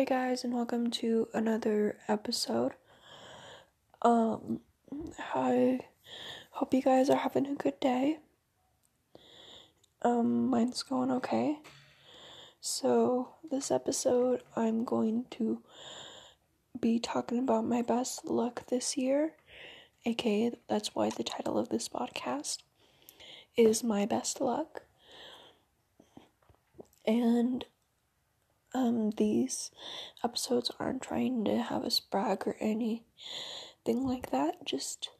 Hey guys, and welcome to another episode. Um, I hope you guys are having a good day. Um, mine's going okay. So, this episode, I'm going to be talking about my best luck this year, aka, that's why the title of this podcast is My Best Luck. And um, these episodes aren't trying to have us brag or anything like that, just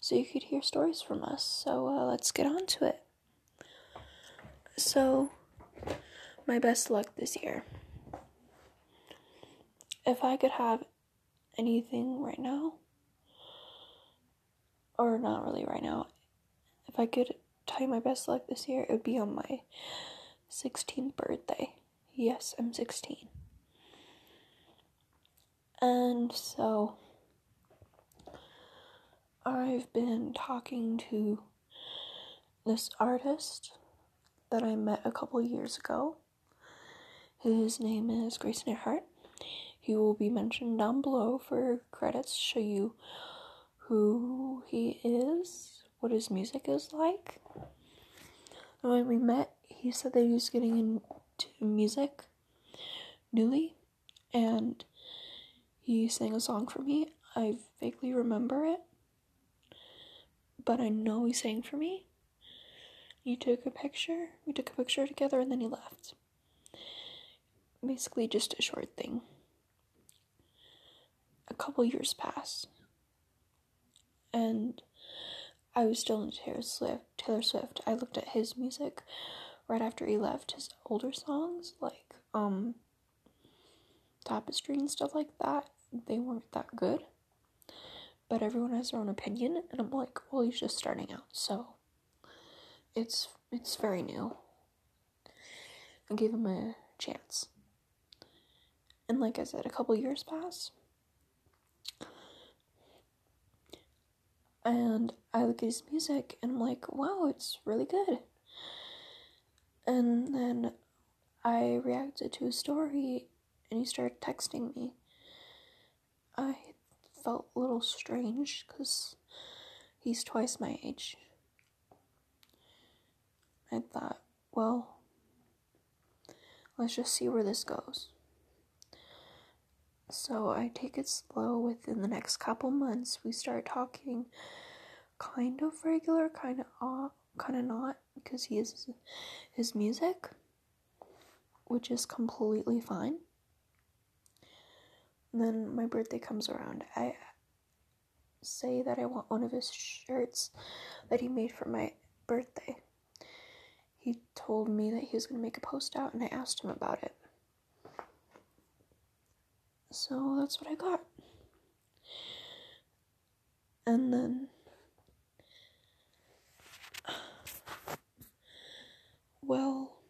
so you could hear stories from us. So uh, let's get on to it. So, my best luck this year. If I could have anything right now, or not really right now, if I could tell you my best luck this year, it would be on my 16th birthday. Yes, I'm 16. And so I've been talking to this artist that I met a couple years ago. His name is Grayson Earhart. He will be mentioned down below for credits, show you who he is, what his music is like. When we met, he said that he was getting into music newly, and he sang a song for me. I vaguely remember it, but I know he sang for me. He took a picture, we took a picture together, and then he left. Basically, just a short thing. A couple years passed, and I was still into Taylor Swift. Taylor Swift. I looked at his music right after he left. His older songs, like um, Tapestry and stuff like that, they weren't that good. But everyone has their own opinion, and I'm like, well, he's just starting out, so it's it's very new. I gave him a chance. And like I said, a couple years pass. And I look at his music and I'm like, wow, it's really good. And then I reacted to a story and he started texting me. I felt a little strange because he's twice my age. I thought, well, let's just see where this goes. So I take it slow. Within the next couple months, we start talking kind of regular, kind of off, kind of not, because he is his music, which is completely fine. And then my birthday comes around. I say that I want one of his shirts that he made for my birthday. He told me that he was going to make a post out, and I asked him about it. So that's what I got. And then well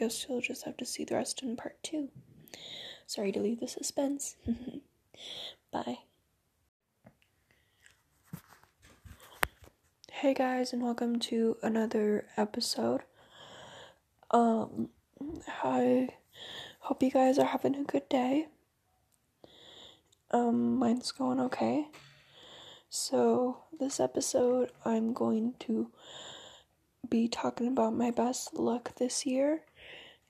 guess you'll just have to see the rest in part two. Sorry to leave the suspense. Bye. Hey guys, and welcome to another episode. Um, I hope you guys are having a good day. Um, mine's going okay. So, this episode, I'm going to be talking about my best luck this year,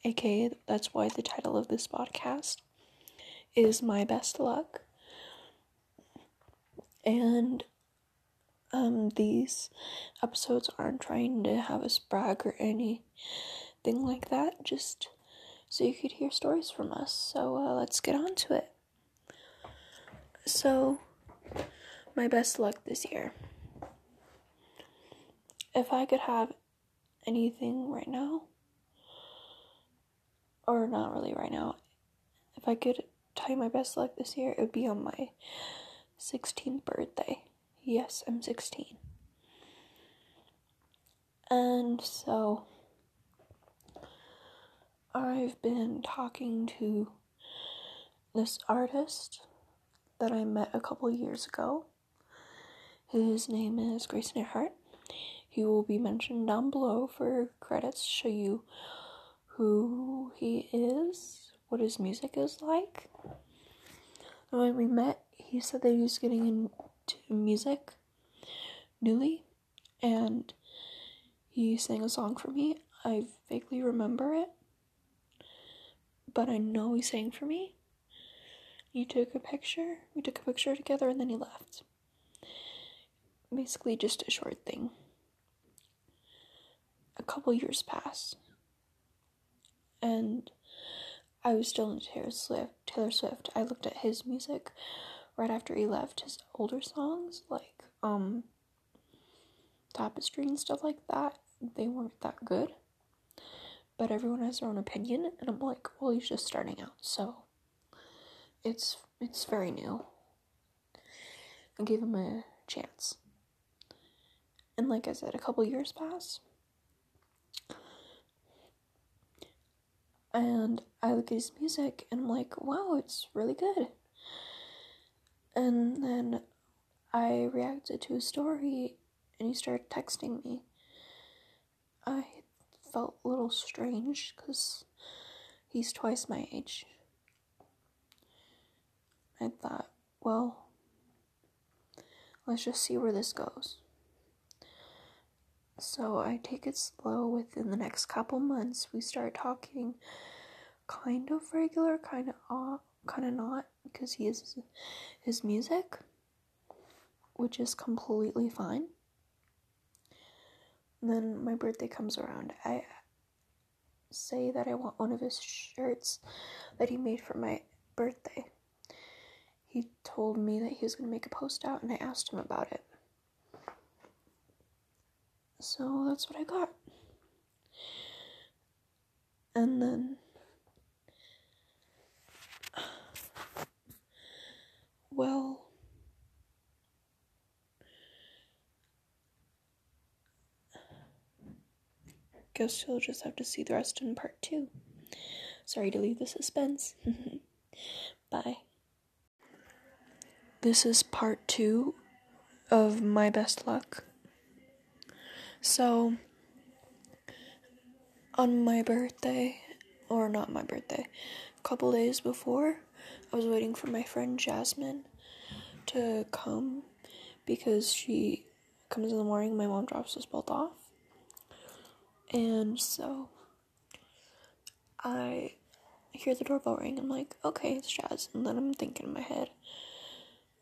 aka, that's why the title of this podcast is My Best Luck. And um, these episodes aren't trying to have a brag or anything like that, just so you could hear stories from us. So uh, let's get on to it. So, my best luck this year. If I could have anything right now, or not really right now, if I could tell you my best luck this year, it would be on my 16th birthday. Yes, I'm 16. And so I've been talking to this artist that I met a couple years ago. His name is Grayson Earhart. He will be mentioned down below for credits show you who he is, what his music is like. When we met, he said that he was getting into music newly, and he sang a song for me. I vaguely remember it, but I know he sang for me. He took a picture. We took a picture together, and then he left. Basically, just a short thing. A couple years passed, and I was still into Taylor Swift. Taylor Swift. I looked at his music right after he left. His older songs, like um, Tapestry and stuff like that, they weren't that good. But everyone has their own opinion, and I'm like, well, he's just starting out, so it's it's very new. I gave him a chance. And like I said, a couple years pass. And I look at his music and I'm like, wow, it's really good. And then I reacted to his story and he started texting me. I felt a little strange because he's twice my age. I thought, well, let's just see where this goes. So I take it slow. Within the next couple months, we start talking kind of regular, kind of off, kind of not, because he is his music, which is completely fine. And then my birthday comes around. I say that I want one of his shirts that he made for my birthday he told me that he was going to make a post out, and I asked him about it. So that's what I got. And then. Well. Guess you'll just have to see the rest in part two. Sorry to leave the suspense. Bye. This is part two of my best luck. So, on my birthday, or not my birthday, a couple days before, I was waiting for my friend Jasmine to come because she comes in the morning. My mom drops us both off. And so I hear the doorbell ring. I'm like, okay, it's Jazz. And then I'm thinking in my head,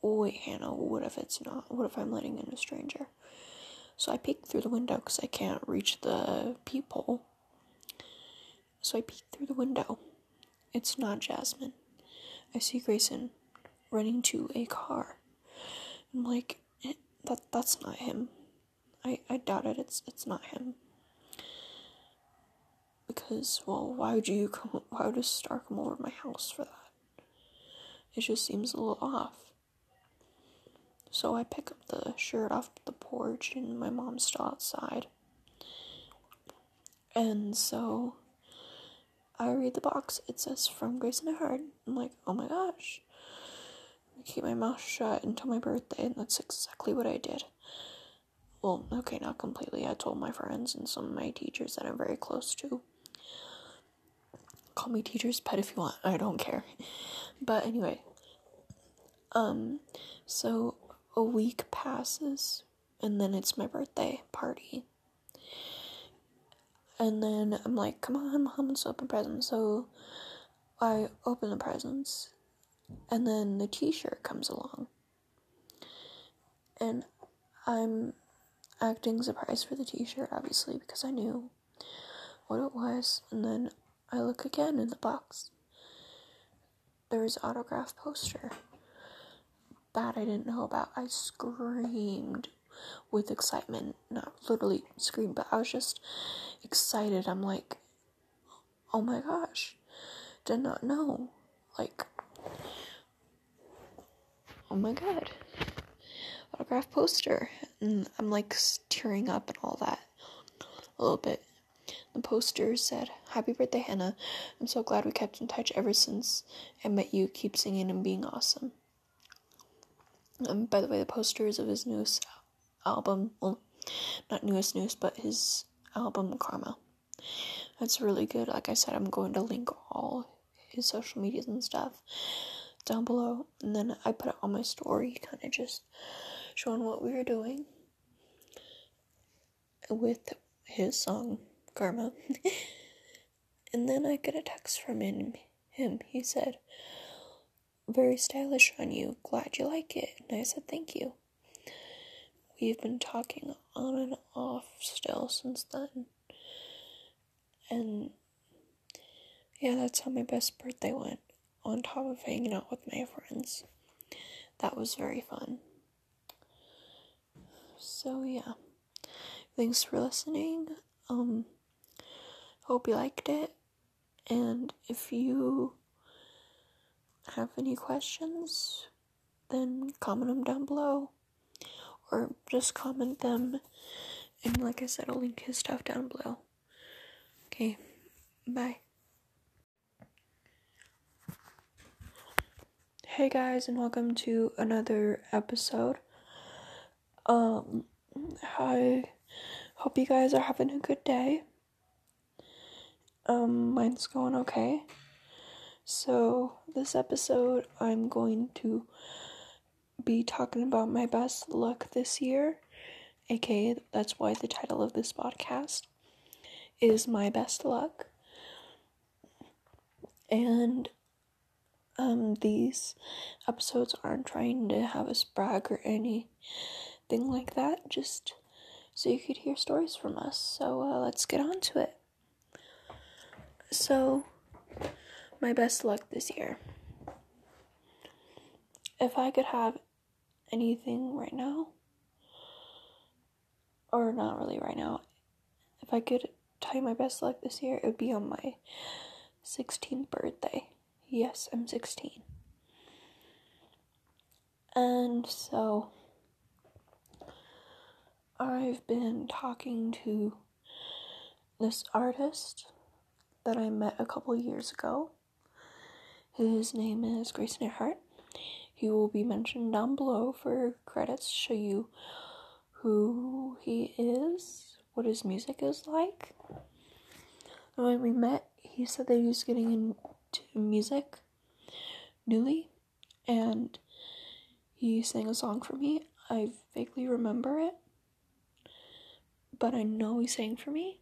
wait, Hannah, what if it's not? What if I'm letting in a stranger? So I peek through the window because I can't reach the peephole. So I peek through the window. It's not Jasmine. I see Grayson running to a car. I'm like, eh, that that's not him. I, I doubt it. It's it's not him. Because well, why would you come? Why would a star come over my house for that? It just seems a little off. So I pick up the shirt off the porch, and my mom's still outside. And so I read the box. It says from Grayson Earhart. I'm like, oh my gosh. I keep my mouth shut until my birthday, and that's exactly what I did. Well, okay, not completely. I told my friends and some of my teachers that I'm very close to. Call me teacher's pet if you want. I don't care. But anyway, um, so a week passes and then it's my birthday party. And then I'm like, come on, mom, let's open presents. So I open the presents and then the t shirt comes along. And I'm acting surprised for the t shirt, obviously, because I knew what it was. And then I look again in the box. There's autograph poster that I didn't know about. I screamed with excitement. Not literally screamed, but I was just excited. I'm like, oh my gosh, did not know. Like, oh my god, autograph poster. And I'm like tearing up and all that a little bit. The poster said, Happy birthday, Hannah. I'm so glad we kept in touch ever since I met you. Keep singing and being awesome. Um, by the way, the posters of his newest album, well, not newest news, but his album Karma. That's really good. Like I said, I'm going to link all his social medias and stuff down below. And then I put it on my story, kind of just showing what we were doing with his song Karma. and then I get a text from him. Him. He said, "Very stylish on you. Glad you like it." And I said, "Thank you." We've been talking on and off still since then. And yeah, that's how my best birthday went. On top of hanging out with my friends. That was very fun. So yeah. Thanks for listening. Um hope you liked it. And if you have any questions, then comment them down below. Or just comment them. And like I said, I'll link his stuff down below. Okay, bye. Hey guys, and welcome to another episode. Um, I hope you guys are having a good day. Um, mine's going okay. So, this episode, I'm going to be talking about my best luck this year, aka, that's why the title of this podcast is my best luck. And um, these episodes aren't trying to have us brag or anything like that, just so you could hear stories from us. So uh, let's get on to it. So, my best luck this year. If I could have anything right now, or not really right now, if I could you my best luck this year, it would be on my 16th birthday. Yes, I'm 16. And so I've been talking to this artist that I met a couple years ago. His name is Grayson Earhart. He will be mentioned down below for credits to show you who he is, what his music is like. When we met, he said that he was getting into music newly, and he sang a song for me. I vaguely remember it, but I know he sang for me.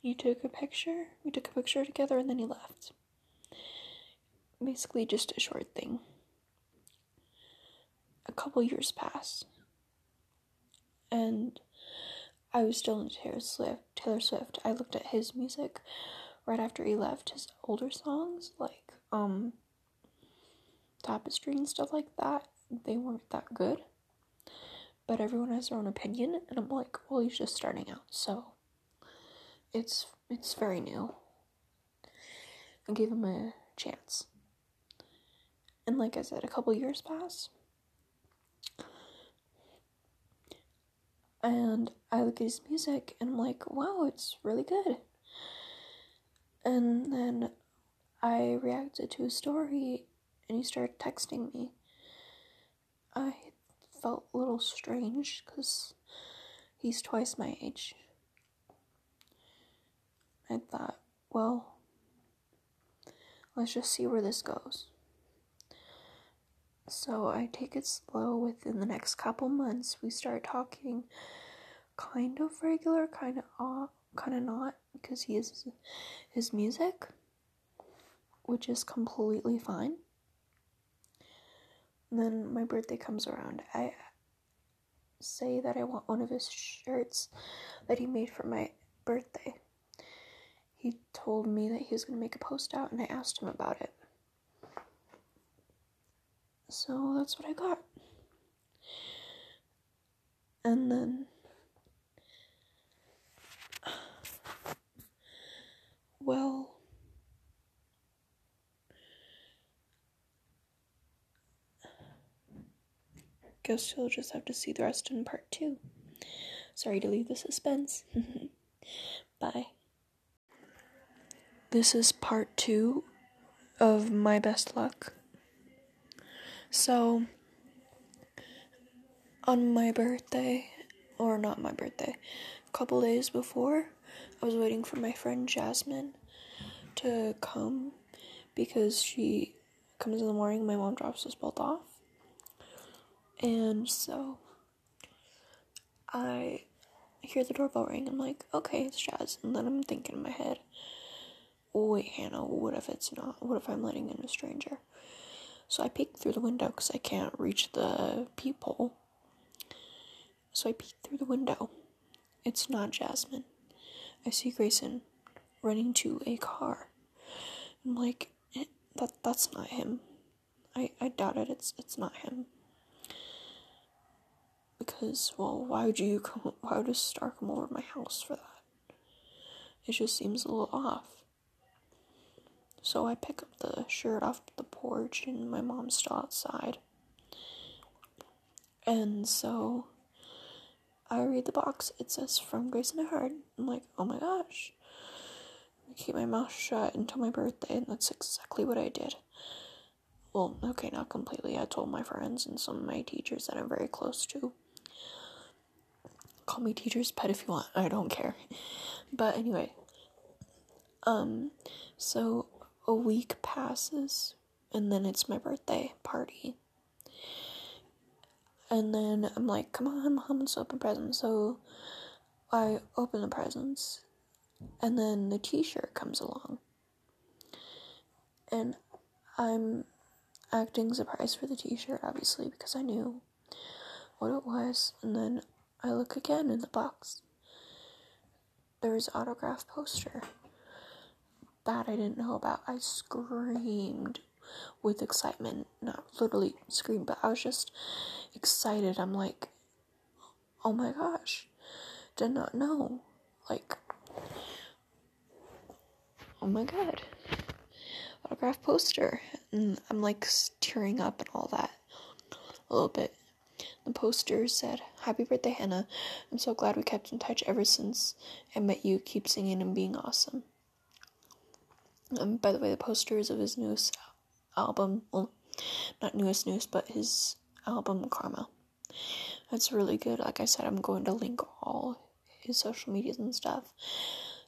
He took a picture. We took a picture together, and then he left. Basically, just a short thing. A couple years passed, and I was still into Taylor Swift. Taylor Swift. I looked at his music right after he left. His older songs, like um, Tapestry and stuff like that, they weren't that good. But everyone has their own opinion, and I'm like, well, he's just starting out, so it's it's very new. I gave him a chance. And like I said, a couple years pass. and I look at his music and I'm like, wow, it's really good. And then I reacted to his story and he started texting me. I felt a little strange because he's twice my age. I thought, well, let's just see where this goes. So I take it slow. Within the next couple months, we start talking kind of regular, kind of off, kind of not, because he is his music, which is completely fine. Then my birthday comes around. I say that I want one of his shirts that he made for my birthday. He told me that he was going to make a post out, and I asked him about it. So that's what I got. And then well guess you'll just have to see the rest in part two. Sorry to leave the suspense. Bye. This is part two of my best luck. So, on my birthday, or not my birthday, a couple days before, I was waiting for my friend Jasmine to come because she comes in the morning. My mom drops us both off. And so I hear the doorbell ring. I'm like, okay, it's Jazz. And then I'm thinking in my head, wait, Hannah, what if it's not? What if I'm letting in a stranger? So I peek through the window because I can't reach the peephole. So I peek through the window. It's not Jasmine. I see Grayson running to a car. I'm like, eh, that that's not him. I, I doubt it. It's it's not him. Because well, why would you come? Why would a star come over my house for that? It just seems a little off. So I pick up the shirt off the porch, and my mom's still outside. And so I read the box. It says from Grayson Earhart. I'm like, oh my gosh. I keep my mouth shut until my birthday, and that's exactly what I did. Well, okay, not completely. I told my friends and some of my teachers that I'm very close to. Call me teacher's pet if you want. I don't care. But anyway, um, so a week passes, and then it's my birthday party. And then I'm like, come on, mom, let's open presents. So I open the presents, and then the t shirt comes along. And I'm acting surprised for the t shirt, obviously, because I knew what it was. And then I look again in the box. There's autograph poster that I didn't know about. I screamed with excitement. Not literally screamed, but I was just excited. I'm like, oh my gosh, did not know. Like, oh my god, autograph poster. And I'm like tearing up and all that a little bit. The poster said, Happy birthday, Hannah. I'm so glad we kept in touch ever since I met you. Keep singing and being awesome. Um, by the way, the posters of his newest album. Well, not newest news, but his album Karma. That's really good. Like I said, I'm going to link all his social medias and stuff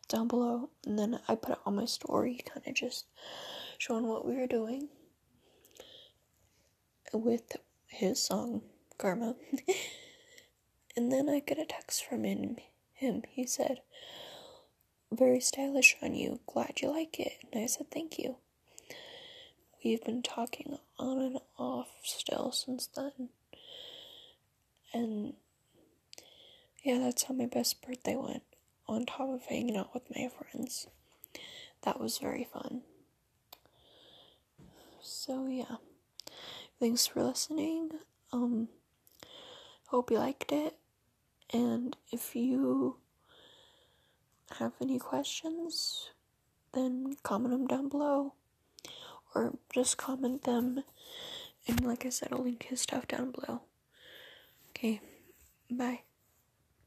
down below. And then I put it on my story, kind of just showing what we were doing with his song Karma. and then I get a text from him. Him. He said, "Very stylish on you. Glad you like it." And I said, "Thank you." We've been talking on and off still since then. And yeah, that's how my best birthday went. On top of hanging out with my friends. That was very fun. So yeah. Thanks for listening. Um hope you liked it. And if you have any questions, then comment them down below or just comment them. And like I said, I'll link his stuff down below. Okay, bye.